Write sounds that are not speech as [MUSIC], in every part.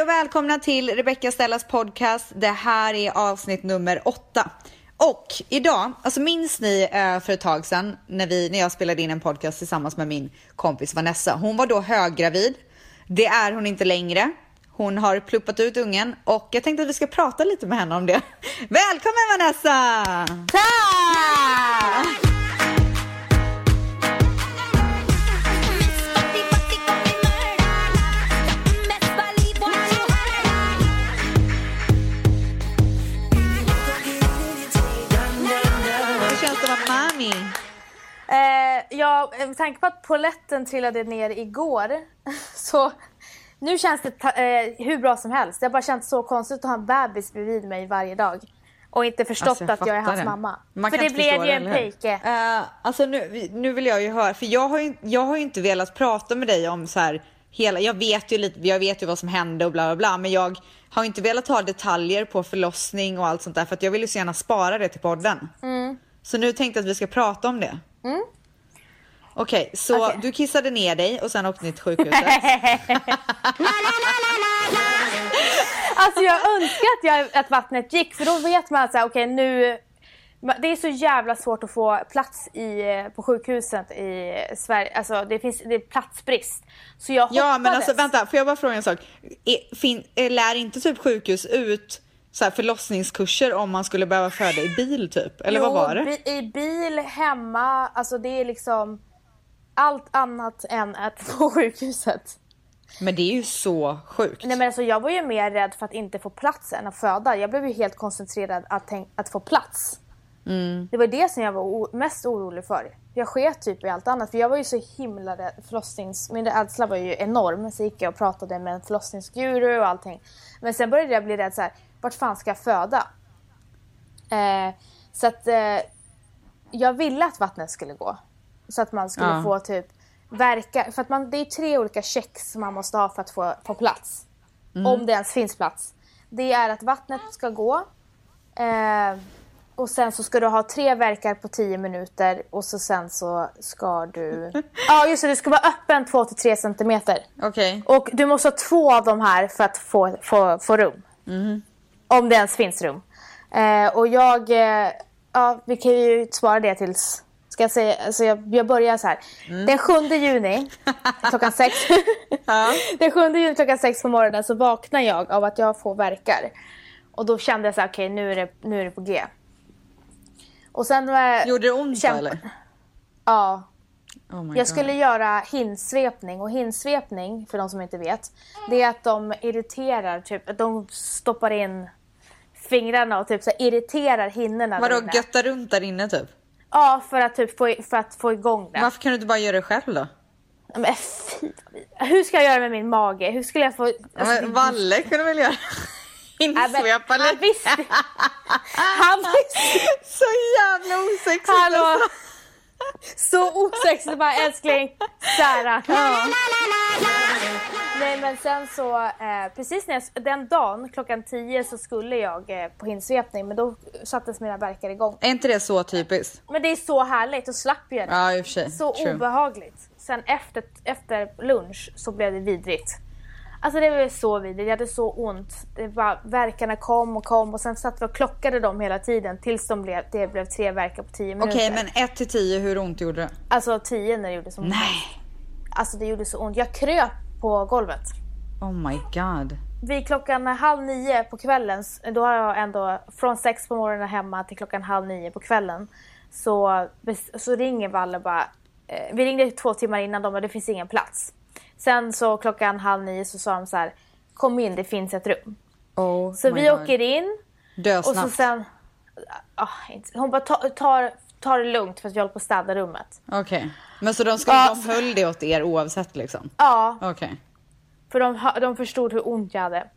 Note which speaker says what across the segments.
Speaker 1: Hej och välkomna till Rebecca Stellas podcast. Det här är avsnitt nummer åtta. Och idag, alltså minns ni eh, för ett tag sedan när, vi, när jag spelade in en podcast tillsammans med min kompis Vanessa. Hon var då höggravid. Det är hon inte längre. Hon har pluppat ut ungen och jag tänkte att vi ska prata lite med henne om det. [LAUGHS] Välkommen Vanessa!
Speaker 2: Tack! Eh, ja, med tanke på att poletten trillade ner igår [LAUGHS] så nu känns det eh, hur bra som helst. Har bara känts så konstigt att ha en bebis bredvid mig varje dag. Och inte förstått
Speaker 1: Alltså, jag
Speaker 2: att jag är hans
Speaker 1: det.
Speaker 2: mamma.
Speaker 1: Man
Speaker 2: För det blev ju en
Speaker 1: hur?
Speaker 2: pojke.
Speaker 1: Eh, alltså nu, nu vill jag ju höra, för jag har ju, jag har ju inte velat prata med dig om så här hela, jag vet ju lite, jag vet ju vad som hände och bla bla bla, men jag har inte velat ha detaljer på förlossning och allt sånt där för att jag vill ju så gärna spara det till podden.
Speaker 2: Mm.
Speaker 1: Så nu tänkte jag att vi ska prata om det. Okej, så
Speaker 2: Okej.
Speaker 1: du kissade ner dig och sen åkte ni till sjukhuset. [LAUGHS]
Speaker 2: Alltså jag önskar att, jag, att vattnet gick för då vet man att okej nu det är så jävla svårt att få plats i, på sjukhuset i Sverige. Alltså det finns det är platsbrist. Så jag
Speaker 1: Ja men
Speaker 2: hoppades.
Speaker 1: alltså vänta, får jag bara fråga en sak? Är, fin, är, lär inte typ sjukhus ut så här förlossningskurser om man skulle behöva föda i bil typ? Eller vad
Speaker 2: Jo,
Speaker 1: var det?
Speaker 2: I bil, hemma, alltså det är liksom allt annat än att [LAUGHS] på sjukhuset.
Speaker 1: Men det är ju så sjukt.
Speaker 2: Nej men alltså jag var ju mer rädd för att inte få plats än att föda. Jag blev ju helt koncentrerad att, att få plats.
Speaker 1: Mm.
Speaker 2: Det var det som jag var mest orolig för. Jag sket typ i allt annat för jag var ju så himla rädd. Förlossnings... Min rädsla var ju enorm. Så gick jag och pratade med en förlossningsguru och allting. Men sen började jag bli rädd så här. Vart fan ska jag föda? Eh, så att eh, jag ville att vattnet skulle gå. Så att man skulle
Speaker 1: Ja.
Speaker 2: få typ verka. För att man, det är tre olika checks som man måste ha för att få, få plats. Om det ens finns plats. Det är att vattnet ska gå. Eh, och sen så ska du ha tre verkar på 10 minuter och så sen så ska du... [LAUGHS] Ja just det, du ska vara öppen 2-3 centimeter.
Speaker 1: Okej.
Speaker 2: Och du måste ha två av de här för att få, få, få rum. Om det ens finns rum. Eh, och jag, eh, ja vi kan ju spara det tills, ska jag säga, alltså jag, jag börjar så här. Den 7 juni klockan sex. [LAUGHS]
Speaker 1: Ja.
Speaker 2: Den 7 juni klockan sex på morgonen så vaknar jag av att jag får verkar. Och då kände jag så här, okej nu, är det, nu är det på G. Och sen... eh,
Speaker 1: Gjorde det ont
Speaker 2: kämpa-
Speaker 1: eller?
Speaker 2: Ja,
Speaker 1: Oh my
Speaker 2: jag skulle göra hinsvepning och hinsvepning, för de som inte vet, det är att de irriterar, typ de stoppar in fingrarna och typ så irriterar hinnorna
Speaker 1: Vadå götta runt där inne typ?
Speaker 2: Ja, för att, typ få, för att få igång det.
Speaker 1: Varför kan du inte bara göra det själv då?
Speaker 2: Men fy. Hur ska jag göra med min mage? Hur skulle jag få... Alltså,
Speaker 1: men Valle kunde väl göra? Insvepa
Speaker 2: han
Speaker 1: lite.
Speaker 2: visste... [LAUGHS] Han visste...
Speaker 1: Så jävla osexigt
Speaker 2: Hallå!
Speaker 1: alltså.
Speaker 2: Så osexigt bara älskling, Sara. Nej men sen så, eh, precis när jag, den dagen klockan 10 så skulle jag eh, på hinsvepning men då sattes mina verkar igång.
Speaker 1: Är inte det så typiskt?
Speaker 2: Men det är så härligt, och slapp jag det.
Speaker 1: Ja i och för sig.
Speaker 2: så
Speaker 1: True.
Speaker 2: obehagligt. Sen efter, efter lunch så blev det vidrigt. Alltså det var så vidrigt, jag hade så ont. Det var, verkarna kom och kom och sen satt vi och klockade dem hela tiden tills de blev, det blev tre verkar på 10 minuter.
Speaker 1: Okej men 1 till 10 hur ont gjorde det?
Speaker 2: Alltså 10 när det gjorde så ont.
Speaker 1: Nej.
Speaker 2: Alltså det gjorde så ont. Jag kröp på golvet.
Speaker 1: Oh my god.
Speaker 2: Vid klockan halv nio på kvällen, då har jag ändå från sex på morgonen hemma till klockan halv nio på kvällen. Så, så ringer Valle bara. Eh, vi ringde två timmar innan de bara, det finns ingen plats. Sen så klockan halv nio så sa de så här, kom in det finns ett rum.
Speaker 1: Oh
Speaker 2: Så vi
Speaker 1: God.
Speaker 2: åker in
Speaker 1: Dö
Speaker 2: och så
Speaker 1: snabbt.
Speaker 2: sen, inte- hon bara tar, tar, tar det lugnt för att jag håller på att städa rummet.
Speaker 1: Okej. Men så de, skulle,
Speaker 2: Ja.
Speaker 1: de höll det åt er oavsett liksom?
Speaker 2: Ja,
Speaker 1: Okej.
Speaker 2: För de, de förstod hur ont jag hade.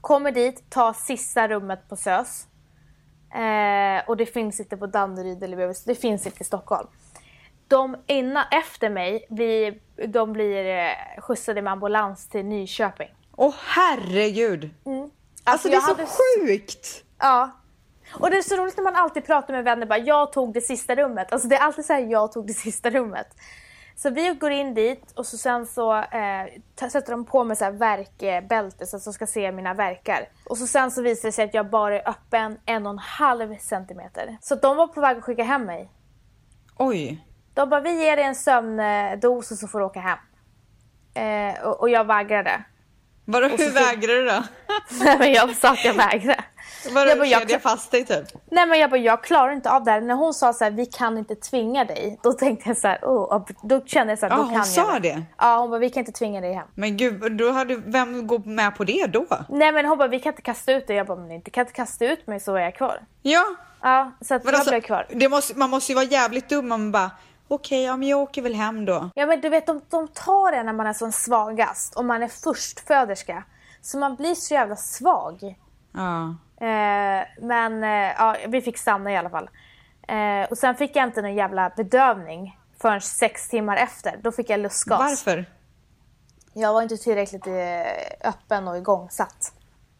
Speaker 2: Kommer dit, tar sista rummet på SÖS. Eh, och det finns inte på Danderyd eller BVC, det finns inte i Stockholm. De innan, efter mig blir, de blir eh, skjutsade med ambulans till Nyköping.
Speaker 1: Åh herregud! Alltså, det är
Speaker 2: jag
Speaker 1: så
Speaker 2: hade-
Speaker 1: sjukt!
Speaker 2: Ja. Och det är så roligt när man alltid pratar med vänner bara jag tog det sista rummet. Alltså det är alltid så här jag tog det sista rummet. Så vi går in dit och så sen så eh, sätter de på mig så här verkbälte så att de ska se mina verkar. Och så sen så visar det sig att jag bara är öppen en och en halv centimeter. Så de var på väg att skicka hem mig.
Speaker 1: Oj.
Speaker 2: De bara, vi ger dig en sömndos och så får du åka hem. Eh, och, och jag vägrade.
Speaker 1: Vadå, hur vägrar du då? [LAUGHS]
Speaker 2: Nej men jag sa att jag vägrade.
Speaker 1: Vadå,
Speaker 2: Jag bara, jag
Speaker 1: kedja fast dig typ?
Speaker 2: Nej men jag bara, jag klarar inte av det här. När hon sa så här, vi kan inte tvinga dig. Då tänkte jag så här, oh, då kände jag så här,
Speaker 1: Ja,
Speaker 2: då
Speaker 1: hon
Speaker 2: kan jag.
Speaker 1: sa det?
Speaker 2: Ja hon bara, vi kan inte tvinga dig hem.
Speaker 1: Men gud, då hade, vem går med på det då?
Speaker 2: Nej men hon bara, vi kan inte kasta ut dig. Jag bara, men inte kan inte kasta ut mig så är jag kvar.
Speaker 1: Ja,
Speaker 2: Ja, så att
Speaker 1: men
Speaker 2: jag blev kvar.
Speaker 1: det måste, man måste ju vara jävligt dum om man bara okej, ja men jag åker väl hem då.
Speaker 2: Ja men du vet, de, de tar en när man är som svagast och man är förstföderska. Så man blir så jävla svag.
Speaker 1: Ja.
Speaker 2: Eh, men eh, ja, vi fick stanna i alla fall. Eh, och sen fick jag inte någon jävla bedövning förrän sex timmar efter. Då fick jag lustgas.
Speaker 1: Varför?
Speaker 2: Jag var inte tillräckligt eh, öppen och igångsatt.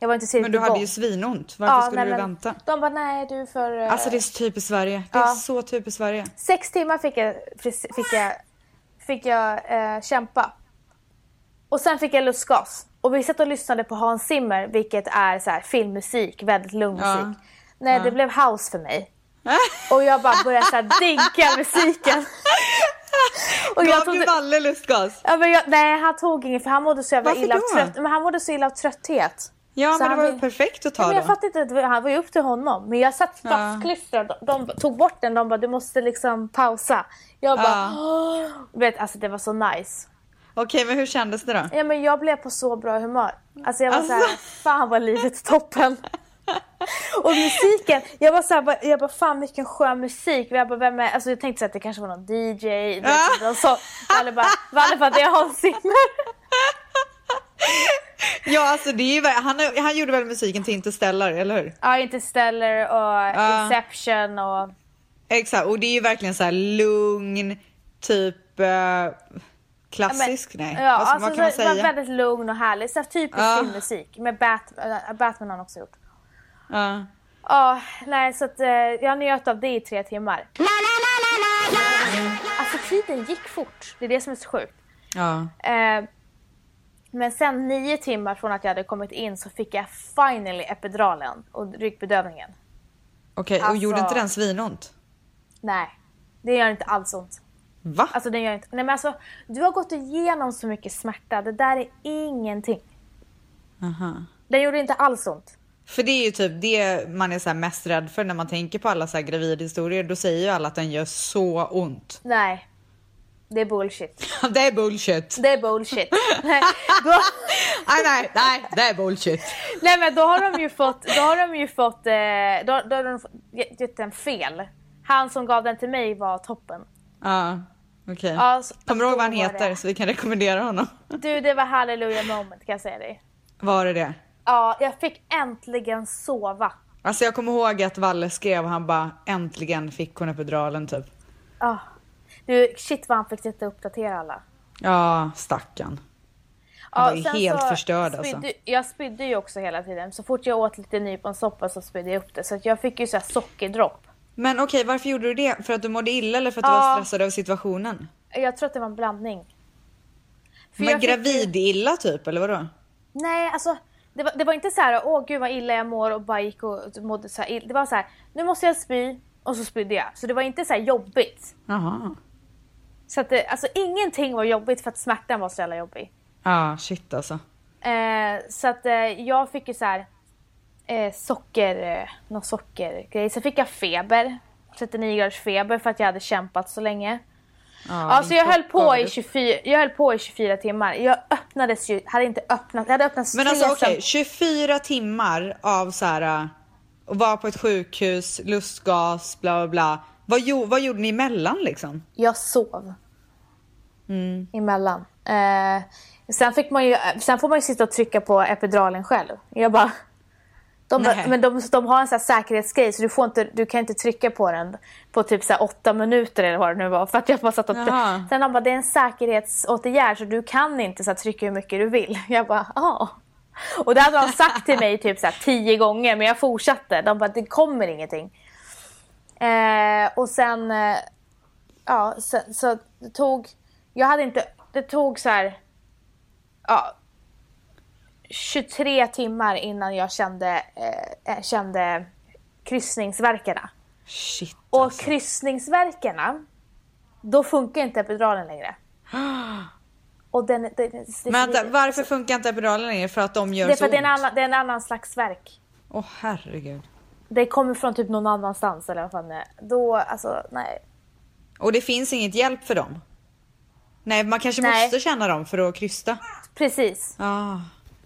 Speaker 2: Jag var inte tillräckligt
Speaker 1: Men du hade ju svinont. Varför
Speaker 2: Ja,
Speaker 1: skulle
Speaker 2: nej,
Speaker 1: du
Speaker 2: men
Speaker 1: vänta?
Speaker 2: De bara, nej du för... eh,
Speaker 1: Alltså det är så typiskt Sverige. Det är
Speaker 2: Ja.
Speaker 1: så typiskt Sverige.
Speaker 2: Sex timmar fick jag, fick jag, fick jag eh, kämpa. Och sen fick jag lustgas. Och vi satt och lyssnade på Hans Zimmer, vilket är så här, filmmusik, väldigt lugn
Speaker 1: Ja.
Speaker 2: musik. Nej, det blev house för mig. [LAUGHS] Och jag bara började så här, dinka musiken. [LAUGHS] Och jag
Speaker 1: Gav
Speaker 2: tog
Speaker 1: du
Speaker 2: det-
Speaker 1: Valle lustgas?
Speaker 2: ja, men jag, nej, han tog ingen för han mådde så jävla
Speaker 1: Varför
Speaker 2: illa av
Speaker 1: då?
Speaker 2: trött, men han mådde så illa av trötthet.
Speaker 1: Ja,
Speaker 2: Så
Speaker 1: men det var ju perfekt att
Speaker 2: Ja,
Speaker 1: ta
Speaker 2: men jag
Speaker 1: då.
Speaker 2: fattar inte, det var- han var ju upp till honom. Men jag satt fastklistrad. De, de tog bort den, de bara du måste liksom pausa. Jag bara,
Speaker 1: Ja.
Speaker 2: "Åh." vet, alltså det var så nice.
Speaker 1: Okej, men hur kändes det då?
Speaker 2: Ja men jag blev på så bra humör. Alltså jag var
Speaker 1: Alltså.
Speaker 2: såhär, fan vad livet toppen. [LAUGHS] Och musiken, jag var såhär, bara- jag bara fan vilken skön musik. Jag, bara, vem är, alltså jag tänkte så att det kanske var någon DJ. vet, Och så, Valle bara, Valle att det är Hans Zimmer. [LAUGHS]
Speaker 1: Ja, alltså det är han, han gjorde väl musiken till Interstellar, eller hur?
Speaker 2: Ja, Interstellar och
Speaker 1: Ja.
Speaker 2: Inception och
Speaker 1: Exakt, och det är ju verkligen så här lugn, typ eh, klassisk, nej.
Speaker 2: Ja,
Speaker 1: alltså,
Speaker 2: alltså
Speaker 1: vad kan man säga?
Speaker 2: väldigt lugn och härlig. Så här typisk
Speaker 1: Ja.
Speaker 2: filmmusik. Med Bat, äh, Batman har han också gjort.
Speaker 1: Ja.
Speaker 2: Ja, nej så att eh, jag njöt av det i tre timmar. Alltså tiden gick fort. Det är det som är så sjukt.
Speaker 1: Ja.
Speaker 2: Eh, men sen nio timmar från att jag hade kommit in så fick jag finally epiduralen och ryggbedövningen.
Speaker 1: Okej, och
Speaker 2: Alltså-
Speaker 1: gjorde inte den svinont?
Speaker 2: Nej, det gör inte alls ont.
Speaker 1: Va?
Speaker 2: Alltså den gör inte... Nej men alltså, du har gått igenom så mycket smärta. Det där är ingenting.
Speaker 1: Aha.
Speaker 2: Den gjorde inte alls ont.
Speaker 1: För det är ju typ det man är så mest rädd för när man tänker på alla så här gravidhistorier. Då säger ju alla att den gör så ont.
Speaker 2: Nej. Det är bullshit. [LAUGHS]
Speaker 1: det är bullshit.
Speaker 2: Det är bullshit. nej, [LAUGHS] då,
Speaker 1: nej, nej, nej, det är bullshit.
Speaker 2: nej men då har de ju fått, då har de ju fått, eh, då, då har de gett den fel. Han som gav den till mig var toppen.
Speaker 1: Ja, okej.
Speaker 2: Ja, så-
Speaker 1: Kommer du ihåg vad han heter
Speaker 2: det-
Speaker 1: så vi kan rekommendera honom?
Speaker 2: Du det var hallelujah moment kan jag säga dig.
Speaker 1: Var det det?
Speaker 2: Ja, jag fick äntligen sova.
Speaker 1: Alltså jag kommer ihåg att Valle skrev han bara äntligen fick hon epiduralen typ.
Speaker 2: Ah. Du, shit vad han fick sitta och uppdatera alla.
Speaker 1: Ja, stackarn. Han var ju
Speaker 2: sen
Speaker 1: helt
Speaker 2: så
Speaker 1: förstörd, alltså.
Speaker 2: Jag spydde ju också hela tiden. Så fort jag åt lite nyponsoppa så spydde jag upp det. Så jag fick ju så här sockerdropp.
Speaker 1: Men okej, varför gjorde du det? För att du mådde illa eller för att du
Speaker 2: Ja.
Speaker 1: var stressad över situationen?
Speaker 2: Jag tror att det var en blandning. För
Speaker 1: Men
Speaker 2: jag fick ju-
Speaker 1: gravid-illa typ, eller vadå?
Speaker 2: Nej, alltså det var, det var inte så här, åh gud vad illa jag mår och bara gick och mådde så här illa. Det var så här, nu måste jag spy och så spydde jag. Så det var inte så här jobbigt.
Speaker 1: Jaha.
Speaker 2: Så att det, alltså ingenting var jobbigt för att smärtan var så jävla jobbig.
Speaker 1: Ja, shit alltså.
Speaker 2: Eh, så att eh, jag fick ju så här eh, socker, eh, någon sockergrej. Sen fick jag feber, 39 graders feber för att jag hade kämpat så länge.
Speaker 1: Ja,
Speaker 2: Alltså jag höll, på i
Speaker 1: upp.
Speaker 2: 24, jag höll på i 24 timmar. Jag öppnades ju, hade inte öppnat, jag hade öppnat
Speaker 1: Men alltså okej,
Speaker 2: sen-
Speaker 1: 24 timmar av så här äh, att vara på ett sjukhus, lustgas, bla bla bla. Vad, vad gjorde ni emellan liksom?
Speaker 2: Jag sov.
Speaker 1: Mm.
Speaker 2: Emellan. Eh, sen, fick man ju, sen får man ju sitta och trycka på epiduralen själv. Jag bara... De, bara- men de, de har en sån säkerhetsgrej så du, får inte, du kan inte trycka på den på typ så åtta minuter eller vad det nu var. För att jag bara satt och,
Speaker 1: Jaha.
Speaker 2: sen de bara det är en säkerhetsåtgärd så du kan inte så trycka hur mycket du vill. [LAUGHS] Jag bara ja. Och det hade de sagt till mig typ så tio gånger men jag fortsatte. De bara det kommer ingenting. Eh, och sen, eh, ja, så, så tog Jag hade inte, det tog så här, ja, 23 timmar innan jag kände, eh, kände kryssningsverkarna.
Speaker 1: Shit
Speaker 2: Och
Speaker 1: alltså.
Speaker 2: kryssningsverkarna, då funkar inte epiduralen längre. Och den, det, det,
Speaker 1: Men vänta, varför funkar inte epiduralen längre? För att de gör
Speaker 2: det är
Speaker 1: så
Speaker 2: för att det är, en
Speaker 1: ont?
Speaker 2: annan, det är en annan slags verk.
Speaker 1: Åh herregud.
Speaker 2: Det kommer från typ någon annanstans eller vad fan det är. Då, alltså nej.
Speaker 1: Och det finns inget hjälp för dem? Nej, man kanske
Speaker 2: Nej.
Speaker 1: måste känna dem för att krysta.
Speaker 2: Precis.
Speaker 1: Ah.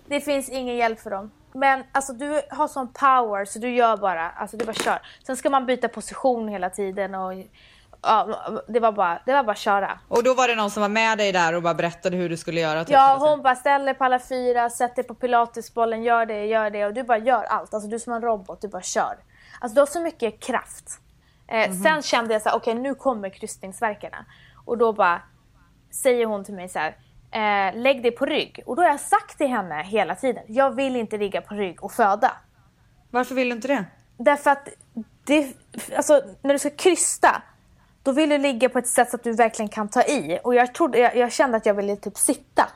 Speaker 2: Det finns ingen hjälp för dem. Men alltså du har sån power så du gör bara, alltså du bara kör. Sen ska man byta position hela tiden och ja, det var bara, det var bara köra.
Speaker 1: Och då var det någon som var med dig där och bara berättade hur du skulle göra? Typ,
Speaker 2: Ja, hon bara ställer på alla fyra, sätter på pilatesbollen, gör det, gör det och du bara gör allt. Alltså du är som en robot, du bara kör. Alltså du har så mycket kraft. Eh, Sen kände jag så här, okej nu kommer kryssningsverkarna. Och då bara säger hon till mig så här, eh, lägg dig på rygg. Och då har jag sagt till henne hela tiden, jag vill inte ligga på rygg och föda.
Speaker 1: Varför vill du inte det?
Speaker 2: Därför att det, alltså, när du ska krysta, då vill du ligga på ett sätt så att du verkligen kan ta i. Och jag, trodde, jag, jag kände att jag ville typ sitta.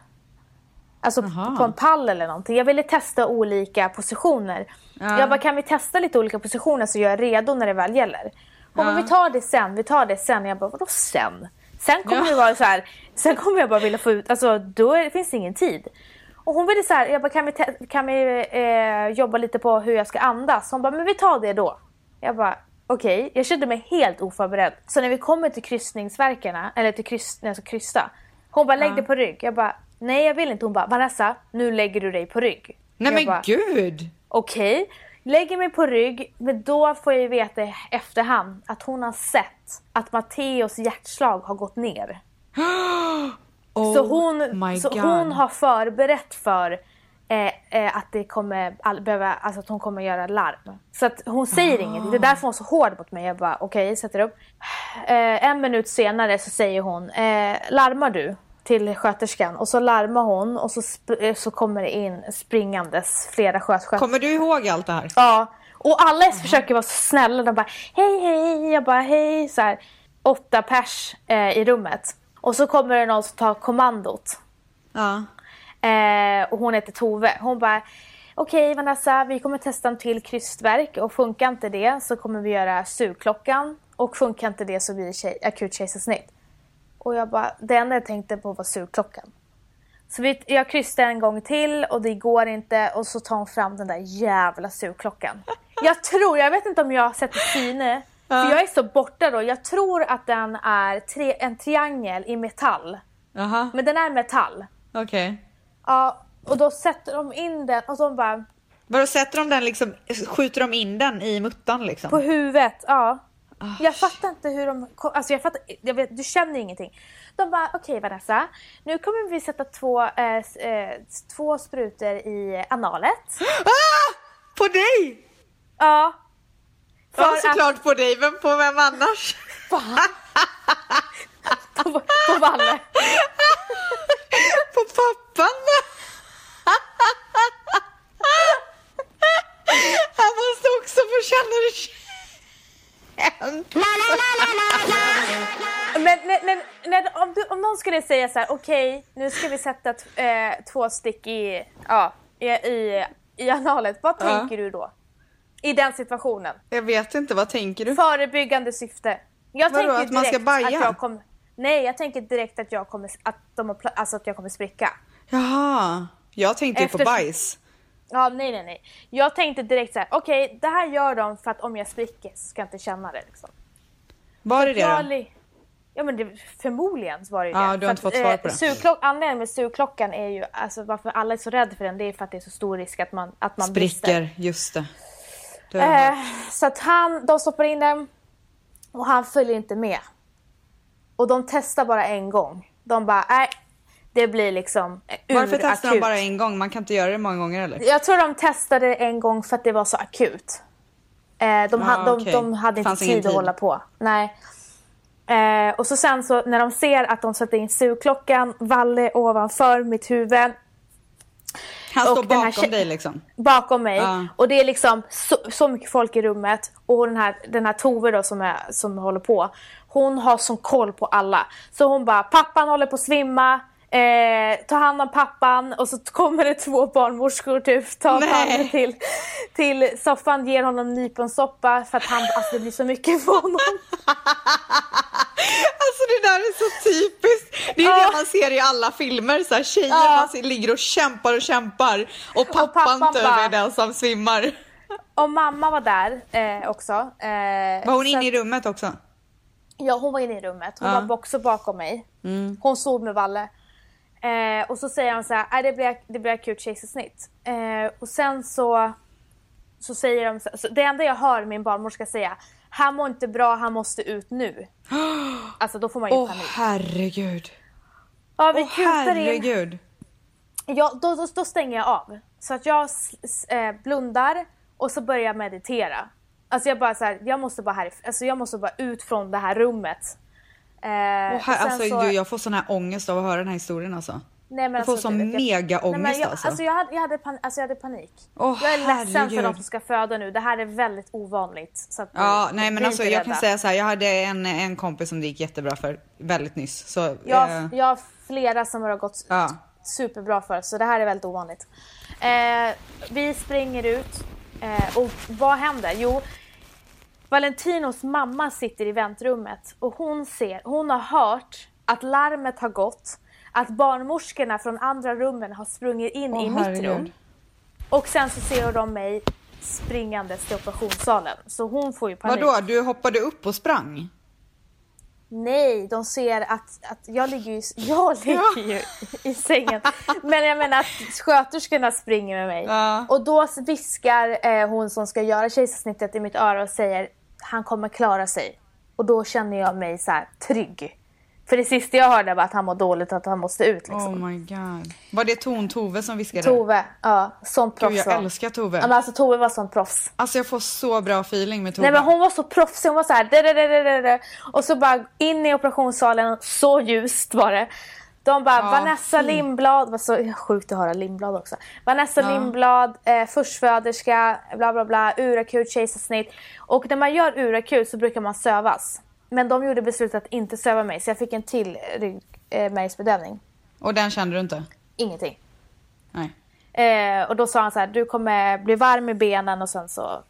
Speaker 2: Alltså
Speaker 1: Jaha.
Speaker 2: på en pall eller någonting. Jag ville testa olika positioner.
Speaker 1: Ja.
Speaker 2: Jag bara, kan vi testa lite olika positioner så jag är redo när det väl gäller? Hon bara, vi tar det sen, vi tar det sen. Jag bara, vadå sen? Sen kommer
Speaker 1: Ja.
Speaker 2: det vara så här, sen kommer jag bara vilja få ut, alltså då är, finns det ingen tid. Och hon ville så här, jag bara, kan vi, kan vi eh, jobba lite på hur jag ska andas? Hon bara, men vi tar det då. Jag bara, okej. Jag kände mig helt oförberedd. Så när vi kommer till kryssningsverkarna, eller till kryss, när jag ska kryssa. Hon bara, lägg
Speaker 1: Ja.
Speaker 2: dig på rygg. Jag bara, nej jag vill inte. Hon bara, Vanessa, nu lägger du dig på rygg.
Speaker 1: Nej
Speaker 2: jag
Speaker 1: men
Speaker 2: bara,
Speaker 1: gud!
Speaker 2: Okej, lägger mig på rygg, men då får jag ju veta i efterhand att hon har sett att Matteos hjärtslag har gått ner. [GASPS]
Speaker 1: Oh
Speaker 2: så hon, så
Speaker 1: God.
Speaker 2: hon har förberett för eh, eh, att det kommer all, behöva, alltså att hon kommer göra larm. Så att hon säger
Speaker 1: Ah.
Speaker 2: inget. Det är därför hon är så hård mot mig. Jag bara okej, sätter upp. Eh, en minut senare så säger hon, eh, larmar du? Till sköterskan och så larmar hon och så, eh, så kommer det in springandes flera sköterskor.
Speaker 1: Kommer du ihåg allt det här?
Speaker 2: Ja, och alla försöker vara så snälla. De bara hej hej, jag bara hej. Så här, åtta pers eh, i rummet. Och så kommer det någon som tar kommandot.
Speaker 1: Ja.
Speaker 2: Eh, och hon heter Tove. Hon bara okej Vanessa, vi kommer testa en till krystverk och funkar inte det så kommer vi göra sugklockan. Och funkar inte det så blir det tjej, akut kejsarsnitt. Och jag bara, det enda jag tänkte på var sugklockan. Så vi, jag krystade en gång till och det går inte och så tar hon fram den där jävla sugklockan. Jag tror, jag vet inte om jag har sett ett syne, för jag är så borta då. Jag tror att den är tre, en triangel i metall.
Speaker 1: Jaha,
Speaker 2: Men den är metall.
Speaker 1: okej.
Speaker 2: Ja, och då sätter de in den och de bara
Speaker 1: Vadå sätter de den liksom, skjuter de in den i muttan liksom?
Speaker 2: på huvudet. Ja.
Speaker 1: Ah,
Speaker 2: Jag fattar inte hur de... Alltså jag fattar... Jag vet, du känner ingenting. De bara, okej Vanessa, nu kommer vi sätta två, eh, eh, två sprutor i analet. [GASPS]
Speaker 1: Ah! På dig!
Speaker 2: Ja. För
Speaker 1: Ja
Speaker 2: att...
Speaker 1: såklart på dig, men på vem annars?
Speaker 2: Fan. på, på Valle.
Speaker 1: på pappan Han måste också få känna det känt.
Speaker 2: Men när, när, om, du, om någon skulle säga så här, okej, nu ska vi sätta t- eh, två stick i, ja, i, i, i analet. Vad
Speaker 1: Ja.
Speaker 2: tänker du då? I den situationen?
Speaker 1: Jag vet inte, vad tänker du?
Speaker 2: Förebyggande syfte. Jag
Speaker 1: Vadå,
Speaker 2: tänker
Speaker 1: att man ska baja?
Speaker 2: Att jag kom, nej, jag tänker direkt att jag kommer, att de alltså att jag kommer spricka.
Speaker 1: Jaha, jag tänkte ju på bajs.
Speaker 2: Ja, nej, nej, nej. Jag tänkte direkt så här, okej, det här gör de för att om jag spricker så ska jag inte känna det. Liksom.
Speaker 1: Var det det
Speaker 2: Jag
Speaker 1: då?
Speaker 2: Ja men det, förmodligen var det ju
Speaker 1: Ja,
Speaker 2: det.
Speaker 1: du har inte fått svar
Speaker 2: att,
Speaker 1: på
Speaker 2: eh,
Speaker 1: det.
Speaker 2: Anledningen med sugklockan är ju, alltså varför alla är så rädda för den, det är för att det är så stor risk att man, att man brister.
Speaker 1: Spricker, just det.
Speaker 2: Eh, så att han, de stoppar in den och han följer inte med. Och de testar bara en gång. De bara, nej, det blir liksom eh,
Speaker 1: Varför testar de
Speaker 2: urakut.
Speaker 1: bara en gång? Man kan inte göra det många gånger eller?
Speaker 2: Jag tror de testade en gång för att det var så akut. Eh, de, ha,
Speaker 1: Ah,
Speaker 2: de,
Speaker 1: okej.
Speaker 2: de hade inte
Speaker 1: ingen
Speaker 2: tid att
Speaker 1: tid.
Speaker 2: hålla på. Nej. Eh, och så sen så när de ser att de sätter in sugklockan, Valle ovanför mitt huvud.
Speaker 1: Han står bakom
Speaker 2: tje-
Speaker 1: dig liksom.
Speaker 2: bakom mig.
Speaker 1: Ja.
Speaker 2: Och det är liksom så, så mycket folk i rummet. Och den här, den här Tove då som, är, som håller på. Hon har sån koll på alla. Så hon bara, pappan håller på att svimma. Eh, ta hand om pappan och så kommer det två barnmorskor typ, tar. Palle till, till soffan, ger honom nyponsoppa för att han, alltså det blir så mycket för honom. [LAUGHS]
Speaker 1: Alltså det där är så typiskt. Det är
Speaker 2: Ja.
Speaker 1: det man ser i alla filmer. Så här, tjejer
Speaker 2: Ja.
Speaker 1: man ser, ligger och kämpar och kämpar. Och pappan,
Speaker 2: pappan
Speaker 1: typ
Speaker 2: bara-
Speaker 1: är den som svimmar.
Speaker 2: Och mamma var där eh, också. Eh,
Speaker 1: Var hon inne i rummet också?
Speaker 2: Ja, hon var inne i rummet. Hon.
Speaker 1: Mm.
Speaker 2: var också bakom mig. Hon stod med Valle. Eh, och så säger han så här, "Nej, det blir, det blir akut kejsarsnitt. Eh, och sen så, så säger de, så, så det enda jag hör min barnmorska säga, han mår inte bra, han måste ut nu. [GASPS] Alltså då får man ju
Speaker 1: Åh
Speaker 2: panik.
Speaker 1: herregud.
Speaker 2: Ja, vi
Speaker 1: Åh
Speaker 2: kutar in.
Speaker 1: herregud.
Speaker 2: Ja, då, då, då stänger jag av. Så att jag eh, blundar och så börjar jag meditera. Alltså jag bara så här, jag måste bara härif- alltså jag måste bara ut från det här rummet. Eh,
Speaker 1: här, alltså,
Speaker 2: så-
Speaker 1: du, jag får sån här ångest av att höra den här historien alltså.
Speaker 2: Nej, men
Speaker 1: Jag får
Speaker 2: alltså,
Speaker 1: sån mega ångest,
Speaker 2: Nej, jag,
Speaker 1: alltså.
Speaker 2: alltså. jag, hade, jag, hade pan, alltså jag hade panik.
Speaker 1: Åh,
Speaker 2: jag är ledsen för
Speaker 1: herregud.
Speaker 2: de som ska föda nu. Det här är väldigt ovanligt. Så
Speaker 1: Ja, nej men alltså jag kan säga så här, jag hade en, en kompis som det gick jättebra för väldigt nyss. Så,
Speaker 2: Jag,
Speaker 1: eh,
Speaker 2: jag har flera som har gått
Speaker 1: Ja.
Speaker 2: superbra för, så det här är väldigt ovanligt. Eh, vi springer ut eh, och vad händer? Jo, Valentinos mamma sitter i väntrummet och hon ser, hon har hört att larmet har gått, att barnmorskorna från andra rummen har sprungit in
Speaker 1: Åh,
Speaker 2: i mitt
Speaker 1: herregud.
Speaker 2: rum. Och sen så ser de mig springandes till operationssalen. Så hon får ju panik.
Speaker 1: Vadå, du hoppade upp och sprang?
Speaker 2: Nej, de ser att, att jag ligger ju, [LAUGHS] jag ligger ju i sängen. Men jag menar att sköterskorna springer med mig.
Speaker 1: Ja.
Speaker 2: Och då viskar eh, hon som ska göra kejsarsnittet i mitt öra och säger han kommer klara sig. Och då känner jag mig så här trygg. För det sista jag hörde var att han mår dåligt och att han måste ut. Liksom.
Speaker 1: Oh my god. Var det Ton Tove som viskade?
Speaker 2: Tove, ja, sånt
Speaker 1: Gud,
Speaker 2: proffs
Speaker 1: jag
Speaker 2: var hon.
Speaker 1: älskar Tove.
Speaker 2: Ja, men alltså Tove var sånt proffs.
Speaker 1: Alltså jag får så bra feeling med Tove.
Speaker 2: Nej men hon var så proffsig, hon var så här, och så bara in i operationssalen, så ljust var det. De bara,
Speaker 1: Ja,
Speaker 2: Vanessa
Speaker 1: fy.
Speaker 2: Lindblad, var så sjukt att höra Lindblad också. Vanessa
Speaker 1: Ja.
Speaker 2: Lindblad, eh, förstföderska, bla bla bla, urakut, kejsarsnitt. Och när man gör urakut så brukar man sövas. Men de gjorde beslutet att inte söva mig så jag fick en till ryggmärgsbedövning.
Speaker 1: Och den kände du inte?
Speaker 2: Ingenting.
Speaker 1: Nej.
Speaker 2: Eh, och då sa han så här, du kommer bli varm i benen och sen så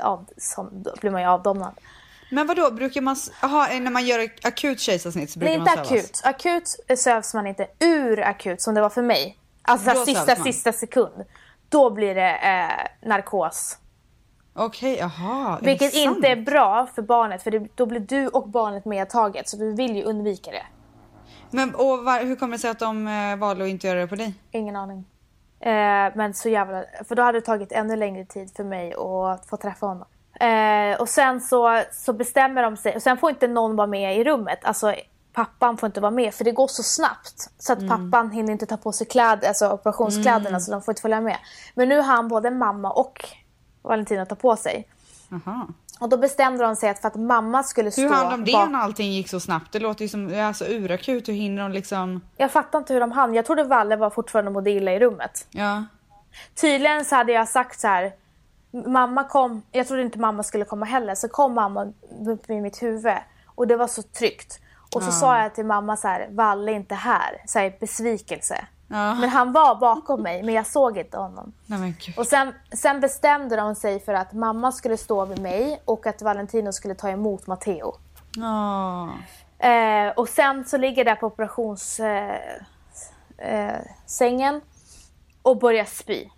Speaker 2: av, som, blir man ju avdomnad.
Speaker 1: Men vadå, brukar man... Jaha, när man gör akut kejsarsnitt så brukar
Speaker 2: är
Speaker 1: man
Speaker 2: inte
Speaker 1: sövas?
Speaker 2: akut. Akut sövs man inte ur akut som det var för mig. Alltså
Speaker 1: Då
Speaker 2: sista, sista sekund. Då blir det eh, narkos.
Speaker 1: Okej, jaha. är
Speaker 2: Vilket
Speaker 1: sant?
Speaker 2: inte är bra för barnet för det, då blir du och barnet medtaget så du vill ju undvika det.
Speaker 1: Men och var, hur kommer det sig att de eh, valde att inte göra det på dig?
Speaker 2: Ingen aning. Eh, men så jävla... För då hade det tagit ännu längre tid för mig att få träffa honom. Eh, och sen så, så bestämmer de sig. Och sen får inte någon vara med i rummet. Alltså pappan får inte vara med för det går så snabbt. Så att
Speaker 1: Mm.
Speaker 2: pappan hinner inte ta på sig kläder, alltså operationskläderna så de får inte följa med. Men nu har han både mamma och Valentina ta på sig.
Speaker 1: Jaha.
Speaker 2: Och då bestämde de sig att för att mamma skulle stå
Speaker 1: Hur hann de det
Speaker 2: bak-
Speaker 1: när allting gick så snabbt? Det låter ju som alltså, urakut. Hur hinner de liksom...
Speaker 2: Jag fattar inte hur de hann. Jag trodde Valle var fortfarande mådde illa i rummet.
Speaker 1: Ja.
Speaker 2: Tydligen så hade jag sagt så här. Mamma kom, jag trodde inte mamma skulle komma heller, så kom mamma upp i mitt huvud. Och det var så tryggt. Och så sa jag till mamma så här, Valle är inte här. Så här, besvikelse.
Speaker 1: Ja.
Speaker 2: Men han var bakom mig, men jag såg inte honom.
Speaker 1: Nej.
Speaker 2: Och sen, sen bestämde de sig för att mamma skulle stå vid mig och att Valentino skulle ta emot Matteo.
Speaker 1: Åh.
Speaker 2: Eh, och sen så ligger jag där på operationssängen eh, sängen och börjar spy.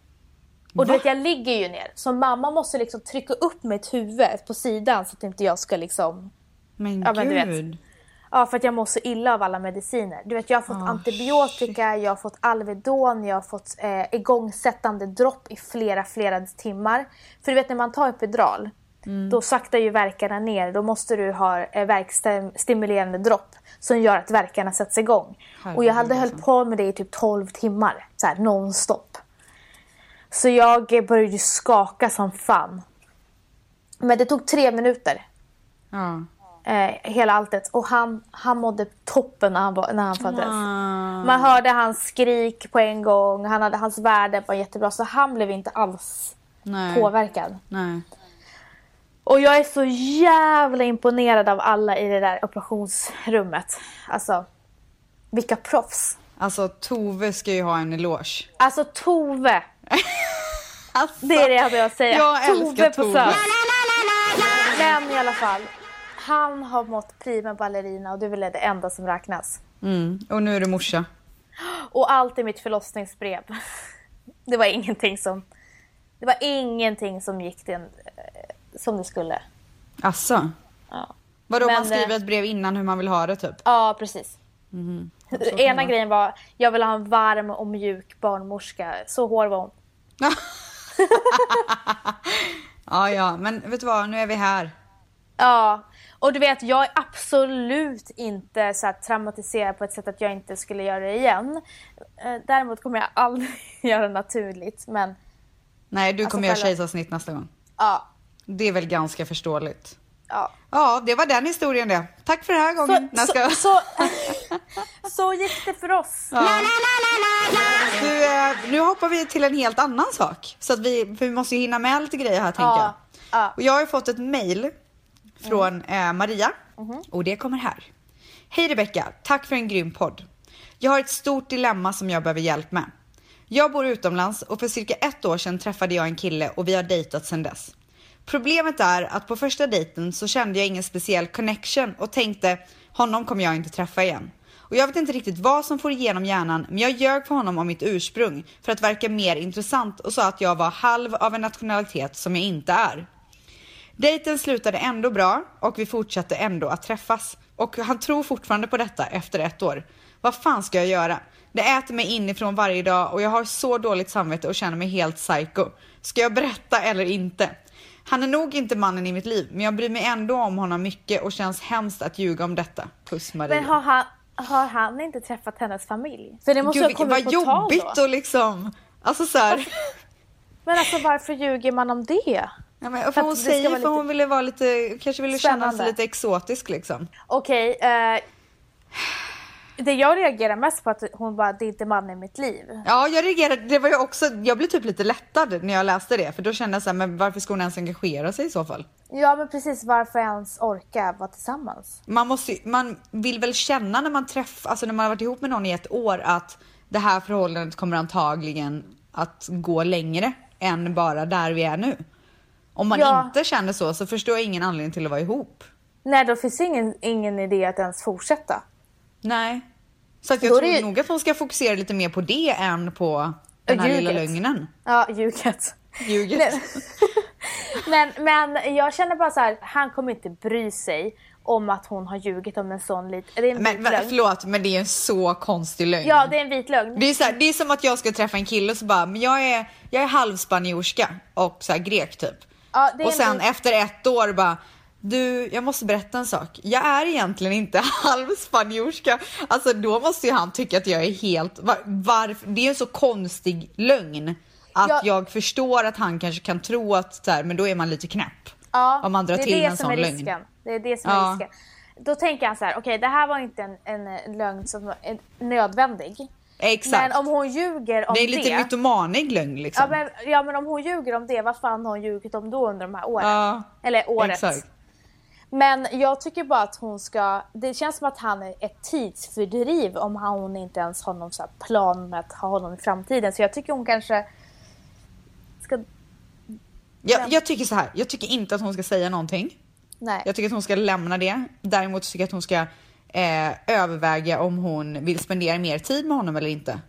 Speaker 2: Och du
Speaker 1: Va?
Speaker 2: vet jag ligger ju ner så mamma måste liksom trycka upp mitt huvud på sidan så att inte jag ska liksom
Speaker 1: Men
Speaker 2: Ja, men
Speaker 1: gud.
Speaker 2: Ja för att jag mår så illa av alla mediciner. Du vet jag har fått
Speaker 1: Ah,
Speaker 2: antibiotika, jag har fått Alvedon, jag har fått eh, igångsättande dropp i flera flera timmar. För du vet när man tar epidural
Speaker 1: Mm.
Speaker 2: då saktar ju verkarna ner. Då måste du ha eh, verkstimulerande dropp som gör att verkarna sätts igång. och jag hade
Speaker 1: Herregud, alltså.
Speaker 2: på med det i typ 12 timmar. Så här nonstop. Så jag började skaka som fan. Men det tog tre minuter.
Speaker 1: Ja.
Speaker 2: Eh, hela alltet. Och han, han mådde toppen när han, var, när han föddes. Man hörde hans skrik på en gång. Han hade, hans värde var jättebra. Så han blev inte alls
Speaker 1: Nej.
Speaker 2: påverkad.
Speaker 1: Nej.
Speaker 2: Och jag är så jävla imponerad av alla i det där operationsrummet. Alltså, vilka proffs.
Speaker 1: Alltså Tove ska ju ha en eloge.
Speaker 2: Alltså Tove, [LAUGHS]
Speaker 1: Alltså,
Speaker 2: det är det jag vill säga.
Speaker 1: Jag älskar
Speaker 2: på
Speaker 1: Tove.
Speaker 2: SÖS. Men i alla fall, han har mått prima ballerina och det är väl det enda som räknas.
Speaker 1: Mm. Och nu är du morsa.
Speaker 2: Och allt i mitt förlossningsbrev. [LAUGHS] Det var ingenting som, det var ingenting som gick den, eh, som det skulle.
Speaker 1: Asså?
Speaker 2: Ja,
Speaker 1: Vadå
Speaker 2: Men,
Speaker 1: man skriver
Speaker 2: eh,
Speaker 1: ett brev innan hur man vill ha det typ?
Speaker 2: ja precis.
Speaker 1: Mhm.
Speaker 2: Ena grejen var, jag vill ha en varm och mjuk barnmorska. Så hård var hon.
Speaker 1: Ja, ja, men vet du vad, nu är vi här.
Speaker 2: Ja, och du vet jag är absolut inte så traumatiserad på ett sätt att jag inte skulle göra det igen. Eh, Däremot kommer jag aldrig [LAUGHS] göra det naturligt. Men
Speaker 1: Nej, du
Speaker 2: Alltså,
Speaker 1: kommer göra
Speaker 2: själva-
Speaker 1: kejsarsnitt nästa gång.
Speaker 2: ja,
Speaker 1: Det är väl ganska förståeligt.
Speaker 2: Ja.
Speaker 1: Ja, det var den historien det. Tack för den här
Speaker 2: Så,
Speaker 1: gången.
Speaker 2: Så,
Speaker 1: ska...
Speaker 2: så, [LAUGHS] så gick det för oss.
Speaker 1: Ja. Du, eh, nu hoppar vi till en helt annan sak. Så att vi, för vi måste ju hinna med lite grejer här tänker jag.
Speaker 2: Ja, ja.
Speaker 1: Och jag har ju fått ett mail från eh, Maria och det kommer här. Hej Rebecka, tack för en grym podd. Jag har ett stort dilemma som jag behöver hjälp med. Jag bor utomlands och för cirka ett år sedan träffade jag en kille och vi har dejtat sedan dess. Problemet är att på första dejten så kände jag ingen speciell connection och tänkte honom kommer jag inte träffa igen. Och jag vet inte riktigt vad som får igenom hjärnan men jag ljög för honom om mitt ursprung för att verka mer intressant och sa att jag var halv av en nationalitet som jag inte är. Dejten slutade ändå bra och vi fortsatte ändå att träffas. Och han tror fortfarande på detta efter ett år. Vad fan ska jag göra? Det äter mig inifrån varje dag och jag har så dåligt samvete och känner mig helt psycho. Ska jag berätta eller inte? Han är nog inte mannen i mitt liv, men jag bryr mig ändå om honom mycket och känns hemskt att ljuga om detta. Puss Maria.
Speaker 2: Men har han, har han inte träffat hennes familj? För det måste
Speaker 1: Gud,
Speaker 2: ha kommit
Speaker 1: vad
Speaker 2: på
Speaker 1: jobbigt
Speaker 2: då.
Speaker 1: och liksom... Alltså så här, [LAUGHS]
Speaker 2: Men alltså varför ljuger man om det?
Speaker 1: ja, men,
Speaker 2: För
Speaker 1: hon säger för
Speaker 2: lite-
Speaker 1: hon ville vara lite, kanske ville känna sig lite exotisk liksom.
Speaker 2: Okej, eh, det jag reagerar mest på är att hon bara, det är inte mannen i mitt liv.
Speaker 1: Ja, jag reagerade. Det var ju också, jag blev typ lite lättad när jag läste det, för då kände jag så här, men varför ska hon ens engagera sig i så fall?
Speaker 2: Ja men precis, varför ens orka vara tillsammans?
Speaker 1: Man måste, man vill väl känna när man träffar, alltså när man har varit ihop med någon i ett år att det här förhållandet kommer antagligen att gå längre än bara där vi är nu. Om man
Speaker 2: Ja.
Speaker 1: inte känner så så förstår jag ingen anledning till att vara ihop.
Speaker 2: Nej då finns ingen, ingen idé att ens fortsätta.
Speaker 1: Nej. Så att jag tror
Speaker 2: det
Speaker 1: nog att hon ska fokusera lite mer på det än på den här lilla lögnen.
Speaker 2: Ja, ljuget.
Speaker 1: Ljuget. [LAUGHS]
Speaker 2: Men, men jag känner bara så här, han kommer inte bry sig om att hon har ljugit om en sån liten... Det är en
Speaker 1: Men
Speaker 2: vit
Speaker 1: va-
Speaker 2: lögn.
Speaker 1: förlåt, men det är en så konstig lögn.
Speaker 2: Ja, det är en vit lögn.
Speaker 1: Det är, så här, det är som att jag ska träffa en kille och så bara, men jag är, jag är halvspanjorska och så här grek typ.
Speaker 2: Ja,
Speaker 1: och
Speaker 2: en
Speaker 1: sen
Speaker 2: vit-
Speaker 1: efter ett år bara, du jag måste berätta en sak. Jag är egentligen inte [LAUGHS] halvspanjorska. Alltså då måste ju han tycka att jag är helt, var, varför? Det är en så konstig lögn. Att
Speaker 2: Ja.
Speaker 1: jag förstår att han kanske kan tro att så här, men då är man lite knäpp.
Speaker 2: Ja,
Speaker 1: om man drar till en sån lögn.
Speaker 2: risken. Det är det som
Speaker 1: Ja.
Speaker 2: är risken. Då tänker han så här, okej det här var inte en, en lögn som är nödvändig.
Speaker 1: Exakt.
Speaker 2: Men om hon ljuger om
Speaker 1: det
Speaker 2: det.
Speaker 1: är lite mytomanig lögn liksom.
Speaker 2: ja, men, ja men om hon ljuger om det, vad fan har hon ljugit om då under de här åren?
Speaker 1: Ja,
Speaker 2: Eller året.
Speaker 1: exakt.
Speaker 2: Men jag tycker bara att hon ska, det känns som att han är ett tidsfördriv om hon inte ens har någon så här plan med att ha honom i framtiden. Så jag tycker hon kanske ska,
Speaker 1: Jag, jag tycker så här, jag tycker inte att hon ska säga någonting.
Speaker 2: nej.
Speaker 1: Jag tycker att hon ska lämna det. Däremot tycker jag att hon ska eh, överväga om hon vill spendera mer tid med honom eller inte.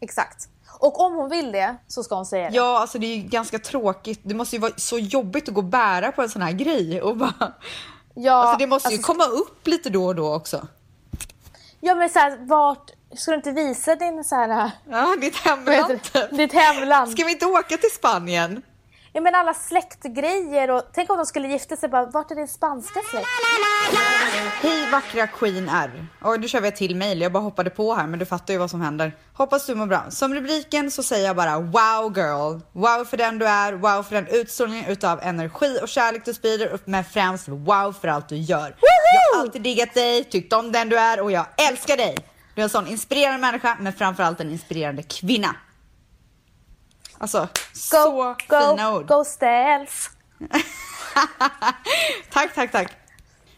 Speaker 2: Exakt. Och om hon vill det så ska hon säga det.
Speaker 1: Ja, alltså det är ju ganska tråkigt. Det måste ju vara så jobbigt att gå och bära på en sån här grej och bara...
Speaker 2: Ja,
Speaker 1: Alltså det måste ju
Speaker 2: alltså,
Speaker 1: komma upp lite då och då också.
Speaker 2: Ja men såhär, vart, ska du inte visa din såhär,
Speaker 1: Ja, ditt hemland.
Speaker 2: ditt hemland?
Speaker 1: Ska vi inte åka till Spanien?
Speaker 2: Ja men alla släktgrejer och tänk om de skulle gifta sig bara, vart är din spanska släkt?
Speaker 1: Hej vackra Queen R. Oj, nu kör vi ett till mail. Jag bara hoppade på här, men du fattar ju vad som händer. Hoppas du mår bra. Som rubriken så säger jag bara wow girl. Wow för den du är, wow för den utstrålningen utav energi och kärlek du sprider, men främst wow för allt du gör. Jag har alltid diggat dig, tyckt om den du är och jag älskar dig. Du är en sån inspirerande människa, men framförallt en inspirerande kvinna. Alltså, så fina ord.
Speaker 2: Go ställs. [LAUGHS]
Speaker 1: tack, tack, tack.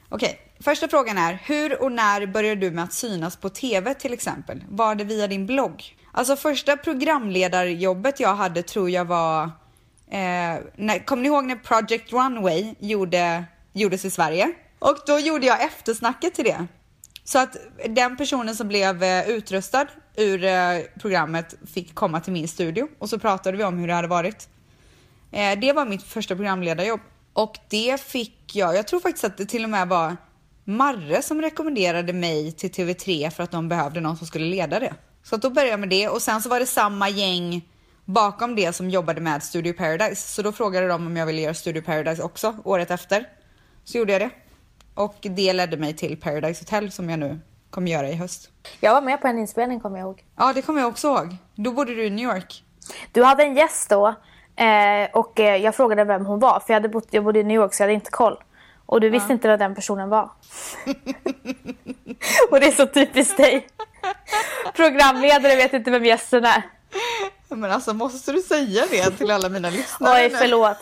Speaker 1: Okej, första frågan är hur och när började du med att synas på TV till exempel? Var det via din blogg? Alltså första programledarjobbet jag hade tror jag var eh, när, Kommer ni ihåg när Project Runway gjorde, gjordes i Sverige? Och då gjorde jag eftersnacket till det. Så att den personen som blev eh, utrustad ur eh, programmet fick komma till min studio och så pratade vi om hur det hade varit. Eh, det var mitt första programledarjobb och det fick jag, jag tror faktiskt att det till och med var Marre som rekommenderade mig till TV3 för att de behövde någon som skulle leda det. Så att då började jag med det och sen så var det samma gäng bakom det som jobbade med Studio Paradise. Så då frågade de om jag ville göra Studio Paradise också året efter. Så gjorde jag det. Och det ledde mig till Paradise Hotel som jag nu kommer göra i höst.
Speaker 2: Jag var med på en inspelning kommer jag ihåg.
Speaker 1: Ja, det kommer jag också ihåg. Då bodde du i New York.
Speaker 2: Du hade en gäst då eh, och eh, jag frågade vem hon var för jag, hade bott, jag bodde i New York så jag hade inte koll. Och du visste inte vem den personen var. [LAUGHS] och det är så typiskt dig. Programledare vet inte vem gästen är.
Speaker 1: Men alltså måste du säga det till alla mina lyssnare?
Speaker 2: Oj, förlåt.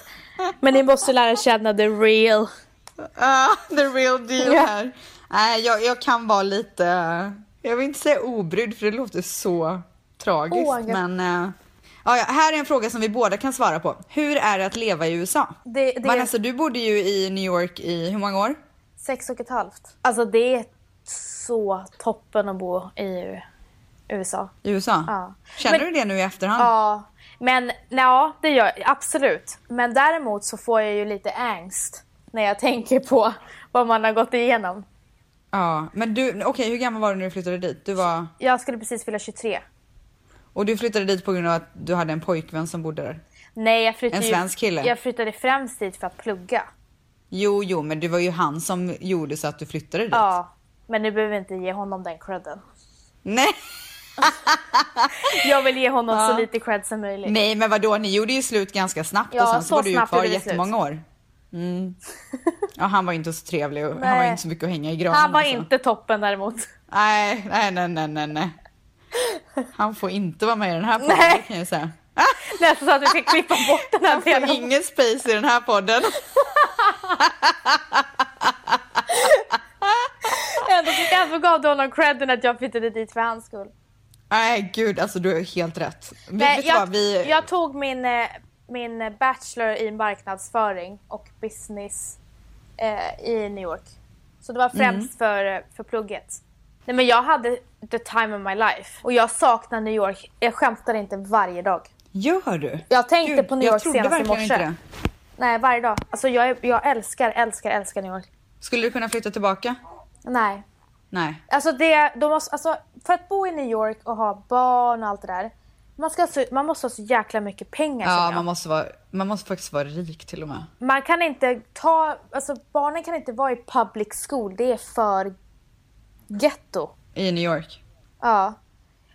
Speaker 2: Men ni måste lära känna the real.
Speaker 1: Ah, the real deal
Speaker 2: Ja.
Speaker 1: här. Nej, jag, jag kan vara lite, jag vill inte säga obrydd för det låter så tragiskt.
Speaker 2: Åh, jag-
Speaker 1: men eh, ja, här är en fråga som vi båda kan svara på. Hur är det att leva i USA?
Speaker 2: Det, det
Speaker 1: Vanessa, du bodde ju i New York i hur många år?
Speaker 2: sex och ett halvt. Alltså det är så toppen att bo i USA.
Speaker 1: I USA?
Speaker 2: Ja.
Speaker 1: Känner
Speaker 2: Men-
Speaker 1: du det nu i efterhand?
Speaker 2: Ja, men ja, det gör jag absolut. Men däremot så får jag ju lite angst när jag tänker på vad man har gått igenom.
Speaker 1: Ja, men du, okej hur gammal var du när du flyttade dit? Du var,
Speaker 2: Jag skulle precis fylla 23.
Speaker 1: och du flyttade dit på grund av att du hade en pojkvän som bodde där?
Speaker 2: Nej, jag flyttade
Speaker 1: En svensk kille?
Speaker 2: Jag flyttade främst dit för att plugga.
Speaker 1: Jo, jo, men det var ju han som gjorde så att du flyttade dit.
Speaker 2: Ja, men nu behöver vi inte ge honom den credden.
Speaker 1: Nej. [LAUGHS]
Speaker 2: Jag vill ge honom
Speaker 1: Ja.
Speaker 2: så lite cred som möjligt.
Speaker 1: Nej men vadå, ni gjorde ju slut ganska snabbt
Speaker 2: Ja,
Speaker 1: och sen så,
Speaker 2: så
Speaker 1: var du ju kvar
Speaker 2: vi slut.
Speaker 1: jättemånga år. Mm. Ja han var inte så trevlig och han var inte så mycket att hänga i granen.
Speaker 2: Han var
Speaker 1: alltså.
Speaker 2: inte toppen däremot.
Speaker 1: Nej, nej, nej, nej, nej, nej. Han får inte vara med i den här podden
Speaker 2: Nej.
Speaker 1: kan jag säga.
Speaker 2: Nästan så att vi ska klippa bort den här
Speaker 1: Han får
Speaker 2: delen.
Speaker 1: ingen space i den här podden.
Speaker 2: Ändå tycker jag gav du honom credden att jag flyttade dit för hans skull.
Speaker 1: Nej gud, alltså du har helt rätt. Vi,
Speaker 2: Nej, jag,
Speaker 1: vad, vi...
Speaker 2: jag tog min, eh, min bachelor i marknadsföring och business eh, i New York. Så det var främst
Speaker 1: Mm.
Speaker 2: för, för plugget. Nej, men jag hade the time of my life. Och jag saknar New York. Jag skämtar inte varje dag.
Speaker 1: Gör du?
Speaker 2: Jag tänkte
Speaker 1: Gud,
Speaker 2: på New York senast i morse. Nej, varje dag. Alltså jag, jag älskar, älskar, älskar New York.
Speaker 1: Skulle du kunna flytta tillbaka?
Speaker 2: Nej.
Speaker 1: Nej.
Speaker 2: Alltså, det, de måste, alltså för att bo i New York och ha barn och allt det där. Man, ska, ha så- man måste ha så jäkla mycket pengar
Speaker 1: Ja, man måste, vara, man måste faktiskt vara rik till och med.
Speaker 2: Man kan inte ta, alltså barnen kan inte vara i public school, det är för ghetto.
Speaker 1: I New York.
Speaker 2: Ja.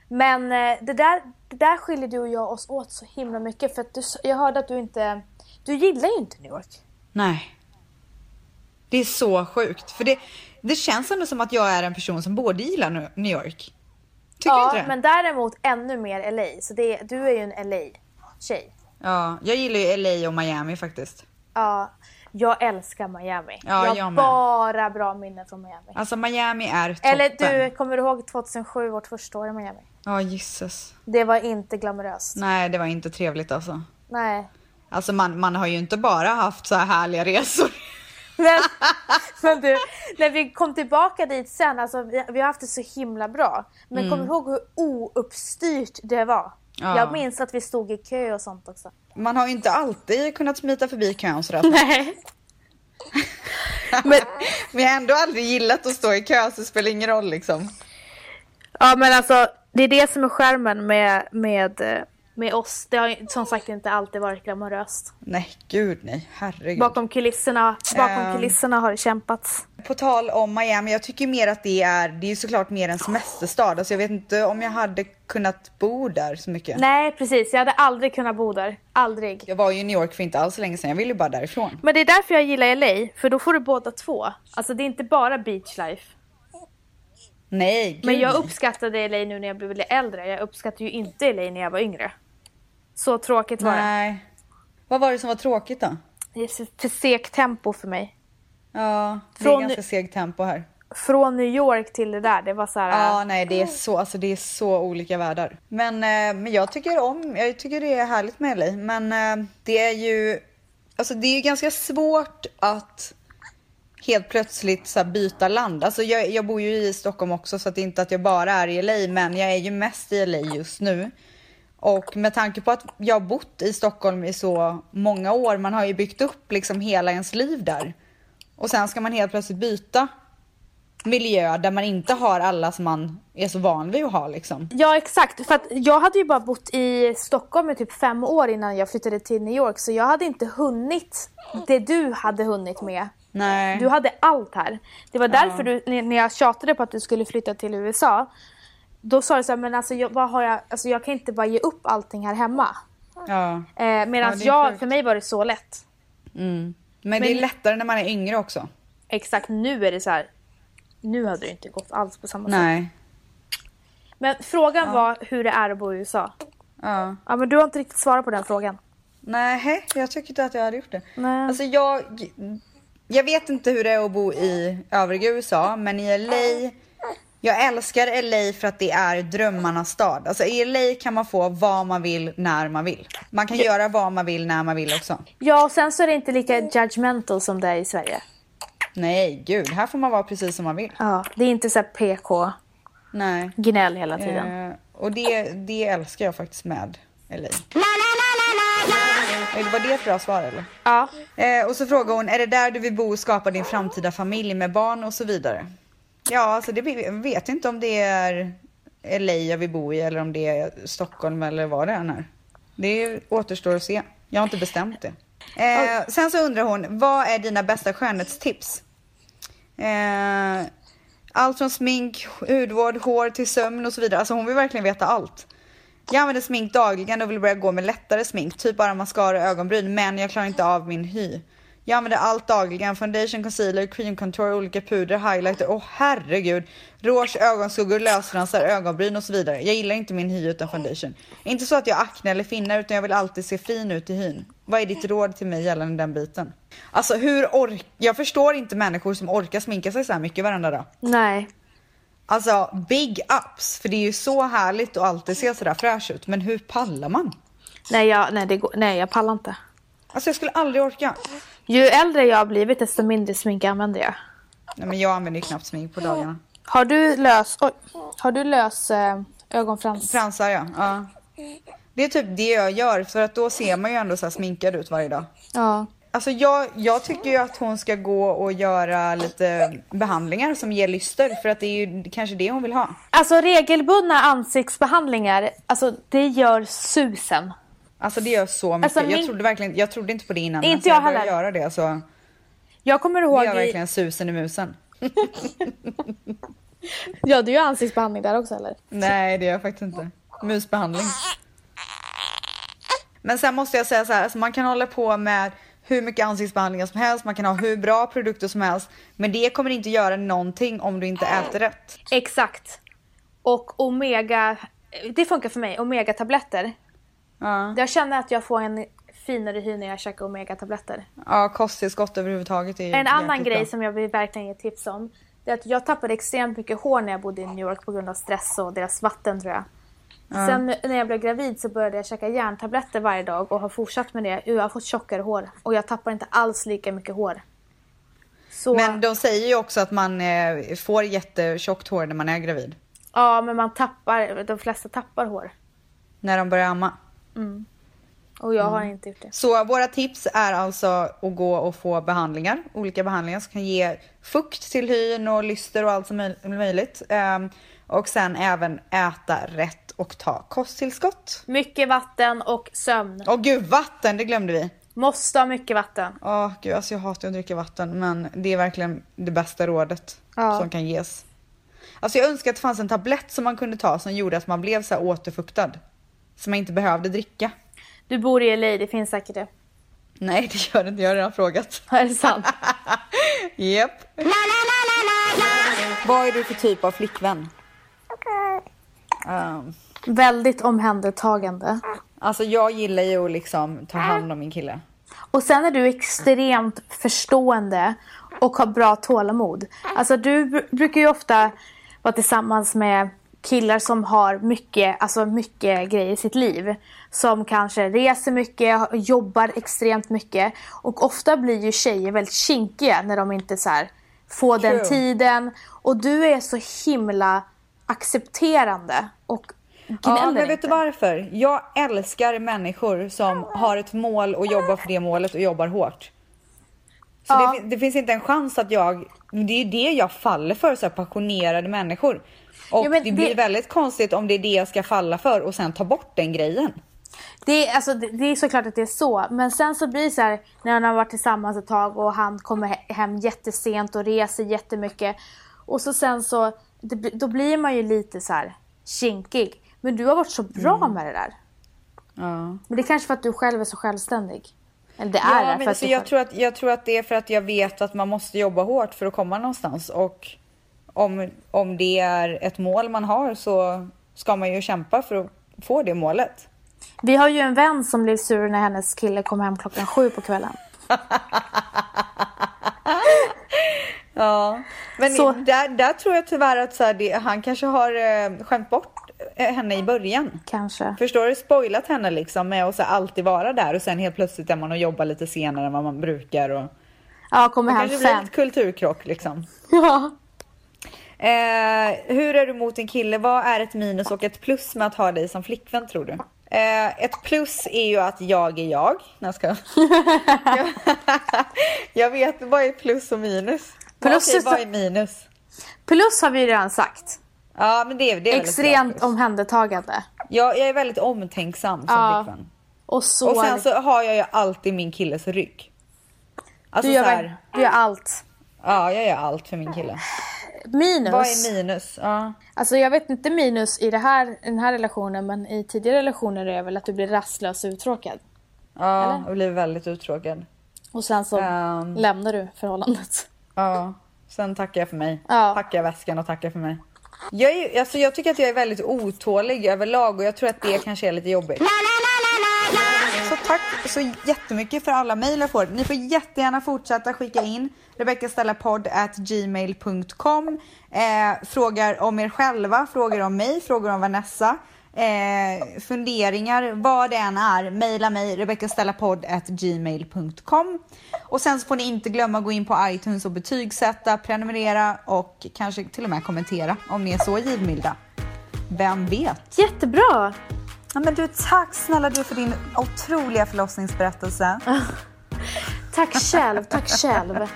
Speaker 2: Men eh, det där, det där skiljer du och jag oss åt så himla mycket för att du, jag hörde att du inte, du gillar ju inte New York.
Speaker 1: Nej. Det är så sjukt. För det, det känns ändå som att jag är en person som både gillar New York. Tycker
Speaker 2: ja,
Speaker 1: inte det?
Speaker 2: men däremot ännu mer LA, så det, du är ju en LA-tjej.
Speaker 1: Ja, jag gillar ju LA och Miami faktiskt.
Speaker 2: Ja, jag älskar Miami.
Speaker 1: Ja,
Speaker 2: jag
Speaker 1: jag
Speaker 2: har bara bra minnen från Miami.
Speaker 1: Alltså Miami är toppen.
Speaker 2: Eller du, kommer du ihåg 2007, vårt första år i Miami?
Speaker 1: Ja, gisses.
Speaker 2: Det var inte glamoröst.
Speaker 1: Nej, det var inte trevligt alltså.
Speaker 2: Nej.
Speaker 1: Alltså man, man har ju inte bara haft så här härliga resor.
Speaker 2: Men, men du, när vi kom tillbaka dit sen, alltså vi, vi har haft det så himla bra. Men kommer du ihåg hur ouppstyrt det var?
Speaker 1: Ja.
Speaker 2: Jag minns att vi stod i kö och sånt också.
Speaker 1: Man har ju inte alltid kunnat smita förbi kön sådär.
Speaker 2: Nej. [LAUGHS]
Speaker 1: Men vi har ändå aldrig gillat att stå i kö så det spelar ingen roll liksom.
Speaker 2: Ja men alltså, det är det som är skärmen med, med, eh, med oss. Det har som sagt inte alltid varit glamoröst.
Speaker 1: Nej, gud nej. Herregud.
Speaker 2: Bakom kulisserna, bakom
Speaker 1: Ehm.
Speaker 2: kulisserna har det kämpats.
Speaker 1: På tal om Miami, jag tycker mer att det är, det är såklart mer en semesterstad. Alltså jag vet inte om jag hade kunnat bo där så mycket.
Speaker 2: Nej precis, jag hade aldrig kunnat bo där. Aldrig.
Speaker 1: Jag var ju i New York för inte alls så länge sedan, jag ville ju bara därifrån.
Speaker 2: Men det är därför jag gillar LA, för då får du båda två. Alltså det är inte bara beach life.
Speaker 1: Nej, gud
Speaker 2: Men jag uppskattade LA nu när jag blev äldre. Jag uppskattade ju inte LA när jag var yngre. Så tråkigt var det.
Speaker 1: Nej. Vad var det som var tråkigt då?
Speaker 2: Det är för- segt tempo för mig.
Speaker 1: Ja, det
Speaker 2: Från-
Speaker 1: är ganska segt tempo här.
Speaker 2: Från New York till det där, det var så här.
Speaker 1: Ja, nej det är så, alltså det är så olika världar. Men, eh, men jag tycker om, jag tycker det är härligt med LA. Men eh, det är ju, alltså det är ju ganska svårt att helt plötsligt så byta land. Alltså jag, jag bor ju i Stockholm också så det är inte att jag bara är i LA men jag är ju mest i LA just nu. Och med tanke på att jag har bott i Stockholm i så många år, man har ju byggt upp liksom hela ens liv där. Och sen ska man helt plötsligt byta miljö där man inte har alla som man är så van vid att ha liksom.
Speaker 2: Ja exakt, för att jag hade ju bara bott i Stockholm i typ fem år innan jag flyttade till New York så jag hade inte hunnit det du hade hunnit med.
Speaker 1: Nej.
Speaker 2: Du hade allt här. Det var därför du, när när jag tjatade på att du skulle flytta till USA, då sa du så här, men alltså jag, vad har jag, alltså jag kan inte bara ge upp allting här hemma.
Speaker 1: Ja.
Speaker 2: Eh, Medan
Speaker 1: Ja,
Speaker 2: jag,
Speaker 1: sjukt.
Speaker 2: för mig var det så lätt.
Speaker 1: Mm. Men, det är
Speaker 2: Men-
Speaker 1: lättare när man är yngre också.
Speaker 2: Exakt, nu är det så här. Nu hade det inte gått alls på samma sätt.
Speaker 1: Nej.
Speaker 2: Men frågan var hur det är att bo i USA.
Speaker 1: Ja.
Speaker 2: Ja men du har inte riktigt svarat på den frågan.
Speaker 1: Nej, jag tycker inte att jag hade gjort det.
Speaker 2: Nej.
Speaker 1: Alltså jag, jag vet inte hur det är att bo i övriga USA, men i LA, jag älskar LA för att det är drömmarnas stad. Alltså i LA kan man få vad man vill när man vill. Man kan göra vad man vill när man vill också.
Speaker 2: Ja och sen så är det inte lika judgmental som det är i Sverige.
Speaker 1: Nej, gud, här får man vara precis som man vill.
Speaker 2: Ja, det är inte så PK
Speaker 1: Nej.
Speaker 2: gnäll hela tiden.
Speaker 1: Eh, och det, det älskar jag faktiskt med LA. Var det ett bra svar eller?
Speaker 2: Ja.
Speaker 1: Eh, och så frågar hon, är det där du vill bo och skapa din framtida familj med barn och så vidare? Ja, alltså det jag vet inte om det är LA jag vill bo i eller om det är Stockholm eller vad det än är. Det återstår att se. Jag har inte bestämt det. Eh, sen så undrar hon, vad är dina bästa skönhetstips? Eh, allt från smink, hudvård, hår till sömn och så vidare. Alltså hon vill verkligen veta allt. Jag använder smink dagligen och vill börja gå med lättare smink, typ bara mascara och ögonbryn, men jag klarar inte av min hy. Jag använder allt dagligen, foundation, concealer, cream contour, olika puder, highlighter, åh herregud. Rouge, ögonskuggor, lösfransar, ögonbryn och så vidare. Jag gillar inte min hy utan foundation. Inte så att jag har akne eller finnar utan jag vill alltid se fin ut i hyn. Vad är ditt råd till mig gällande den biten? Alltså hur ork... Jag förstår inte människor som orkar sminka sig så här mycket varenda dag.
Speaker 2: Nej.
Speaker 1: Alltså big ups, för det är ju så härligt att alltid se sådär fräsch ut. Men hur pallar man?
Speaker 2: Nej, jag, nej, det går, nej, jag pallar inte.
Speaker 1: Alltså jag skulle aldrig orka.
Speaker 2: Ju äldre jag har blivit desto mindre smink använder jag.
Speaker 1: Nej men jag använder ju knappt smink på dagarna.
Speaker 2: Har du lös, oj, har du lös eh, ögonfrans?
Speaker 1: Fransar ja. ja. Det är typ det jag gör för att då ser man ju ändå så sminkad ut varje dag.
Speaker 2: Ja.
Speaker 1: Alltså jag, jag tycker ju att hon ska gå och göra lite behandlingar som ger lyster för att det är ju kanske det hon vill ha.
Speaker 2: Alltså regelbundna ansiktsbehandlingar, alltså det gör susen.
Speaker 1: Alltså det gör så mycket.
Speaker 2: Alltså, min-
Speaker 1: Jag trodde verkligen, jag trodde inte på det innan.
Speaker 2: Inte
Speaker 1: sen
Speaker 2: jag
Speaker 1: började
Speaker 2: heller.
Speaker 1: göra det så
Speaker 2: Jag kommer
Speaker 1: det
Speaker 2: ihåg...
Speaker 1: gör
Speaker 2: i-
Speaker 1: verkligen susen i musen. [LAUGHS]
Speaker 2: Ja, du gör ansiktsbehandling där också eller?
Speaker 1: Nej det gör jag faktiskt inte. Musbehandling. Men sen måste jag säga så här, alltså man kan hålla på med hur mycket ansiktsbehandlingar som helst, man kan ha hur bra produkter som helst. Men det kommer inte göra någonting om du inte äter rätt.
Speaker 2: Exakt. Och omega, det funkar för mig, omega-tabletter.
Speaker 1: Ja,
Speaker 2: Jag känner att jag får en finare hy när jag käkar omega-tabletter.
Speaker 1: ja kosttillskott överhuvudtaget är ju
Speaker 2: En annan grej
Speaker 1: bra.
Speaker 2: som jag vill verkligen ge tips om. Det är att jag tappade extremt mycket hår när jag bodde i New York på grund av stress och deras vatten tror jag. Sen när jag blev gravid så började jag käka järntabletter varje dag och har fortsatt med det. Jag har fått tjockare hår och jag tappar inte alls lika mycket hår. Så,
Speaker 1: Men de säger ju också att man eh, får jättetjockt hår när man är gravid.
Speaker 2: Ja men man tappar, de flesta tappar hår.
Speaker 1: När de börjar amma.
Speaker 2: Och jag
Speaker 1: Mm.
Speaker 2: har inte gjort det.
Speaker 1: Så våra tips är alltså att gå och få behandlingar, olika behandlingar som kan ge fukt till hyn och lyster och allt som möj- möjligt. Ehm, och sen även äta rätt och ta kosttillskott.
Speaker 2: Mycket vatten och sömn.
Speaker 1: Åh gud, vatten, det glömde vi.
Speaker 2: Måste ha mycket vatten.
Speaker 1: Åh gud, alltså jag hatar att dricka vatten men det är verkligen det bästa rådet
Speaker 2: Ja.
Speaker 1: som kan ges. Alltså jag önskar att det fanns en tablett som man kunde ta som gjorde att man blev så återfuktad. Som man inte behövde dricka.
Speaker 2: Du bor i LA, det finns säkert det.
Speaker 1: Nej det gör det inte, jag har redan frågat. [LAUGHS]
Speaker 2: Är det sant? [LAUGHS]
Speaker 1: Japp. Vad är du för typ av flickvän? Um,
Speaker 2: Väldigt omhändertagande.
Speaker 1: alltså jag gillar ju att liksom ta hand om min kille.
Speaker 2: Och sen är du extremt förstående och har bra tålamod. Alltså du br- brukar ju ofta vara tillsammans med killar som har mycket, alltså mycket grejer i sitt liv. Som kanske reser mycket, jobbar extremt mycket. Och ofta blir ju tjejer väldigt kinkiga när de inte så här får den
Speaker 1: True.
Speaker 2: tiden. Och du är så himla accepterande och gnäller
Speaker 1: Ja, men vet
Speaker 2: inte.
Speaker 1: du varför? Jag älskar människor som har ett mål och jobbar för det målet och jobbar hårt. Så
Speaker 2: Ja.
Speaker 1: det, det finns inte en chans att jag, det är ju det jag faller för, så passionerade människor. Och
Speaker 2: Ja, men
Speaker 1: det blir
Speaker 2: det-
Speaker 1: väldigt konstigt om det är det jag ska falla för och sen ta bort den grejen.
Speaker 2: Det är, alltså, det, det är såklart att det är så. Men sen så blir det så här när han har varit tillsammans ett tag och han kommer he- hem jättesent och reser jättemycket. Och så sen så, det, då blir man ju lite så här kinkig. Men du har varit så bra
Speaker 1: Mm.
Speaker 2: med det där.
Speaker 1: Ja.
Speaker 2: Men det är kanske för att du själv är så självständig. Eller det är
Speaker 1: Ja,
Speaker 2: det.
Speaker 1: men
Speaker 2: För att
Speaker 1: så
Speaker 2: du
Speaker 1: jag,
Speaker 2: själv...
Speaker 1: tror att, jag tror att det är för att jag vet att man måste jobba hårt för att komma någonstans. Och om, om det är ett mål man har så ska man ju kämpa för att få det målet.
Speaker 2: Vi har ju en vän som blev sur när hennes kille kom hem klockan sju på kvällen. [LAUGHS]
Speaker 1: Ja, men
Speaker 2: Så-
Speaker 1: där, där tror jag tyvärr att så här, det, han kanske har eh, skämt bort eh, henne i början.
Speaker 2: Kanske.
Speaker 1: Förstår du? Spoilat henne liksom med att så alltid vara där och sen helt plötsligt är man och jobbar lite senare än vad man brukar. Och,
Speaker 2: Ja, kommer
Speaker 1: det
Speaker 2: hem
Speaker 1: kanske blir ett kulturkrock liksom. [LAUGHS]
Speaker 2: Ja.
Speaker 1: Eh, hur är du mot en kille? Vad är ett minus och ett plus med att ha dig som flickvän tror du? Eh, ett plus är ju att jag är jag. Nej, jag skojar. jag, [LAUGHS] jag vet vad är plus och minus.
Speaker 2: Plus
Speaker 1: Okej, vad är minus?
Speaker 2: Plus har vi redan sagt.
Speaker 1: Ja men det, är- det är
Speaker 2: Extremt omhändertagande.
Speaker 1: Jag, jag är väldigt omtänksam som
Speaker 2: Ja.
Speaker 1: flickvän.
Speaker 2: Och så...
Speaker 1: Och sen så har jag ju alltid min killes rygg. Alltså
Speaker 2: du, gör,
Speaker 1: här,
Speaker 2: du gör allt.
Speaker 1: ja jag gör allt för min kille.
Speaker 2: Minus.
Speaker 1: Vad är minus? Ja.
Speaker 2: Alltså jag vet inte minus i det här, i den här relationen men i tidigare relationer är det väl att du blir rastlös och uttråkad.
Speaker 1: Ja,
Speaker 2: Eller?
Speaker 1: jag blir väldigt uttråkad.
Speaker 2: Och sen så
Speaker 1: Ehm.
Speaker 2: lämnar du förhållandet.
Speaker 1: Ja, sen tackar jag för mig.
Speaker 2: Ja.
Speaker 1: Packar väskan och tackar för mig. Jag, är, alltså jag tycker att jag är väldigt otålig överlag och jag tror att det kanske är lite jobbigt. Tack så jättemycket för alla mejl jag får. Ni får jättegärna fortsätta skicka in rebeckastellapodd@gmail.com eh, Frågar om er själva, frågor om mig, frågor om Vanessa. Eh, funderingar, vad det än är, mejla mig rebeckastellapodd@gmail.com Och sen så får ni inte glömma att gå in på iTunes och betygsätta, prenumerera och kanske till och med kommentera om ni är så givmilda. Vem vet?
Speaker 2: Jättebra!
Speaker 1: Ja, men du, tack snälla du för din otroliga förlossningsberättelse. [LAUGHS]
Speaker 2: Tack själv, tack själv.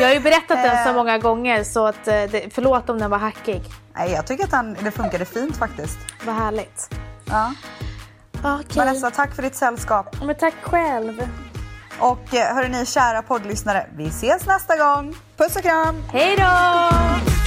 Speaker 2: Jag har ju berättat den så många gånger så att, eh, förlåt om den var hackig.
Speaker 1: Nej, jag tycker att han, det funkade fint faktiskt.
Speaker 2: Vad härligt.
Speaker 1: Ja.
Speaker 2: Okej.
Speaker 1: Vanessa, tack för ditt sällskap.
Speaker 2: Men tack själv.
Speaker 1: Och eh, hörni, kära poddlyssnare, vi ses nästa gång. Puss och kram!
Speaker 2: Hej då!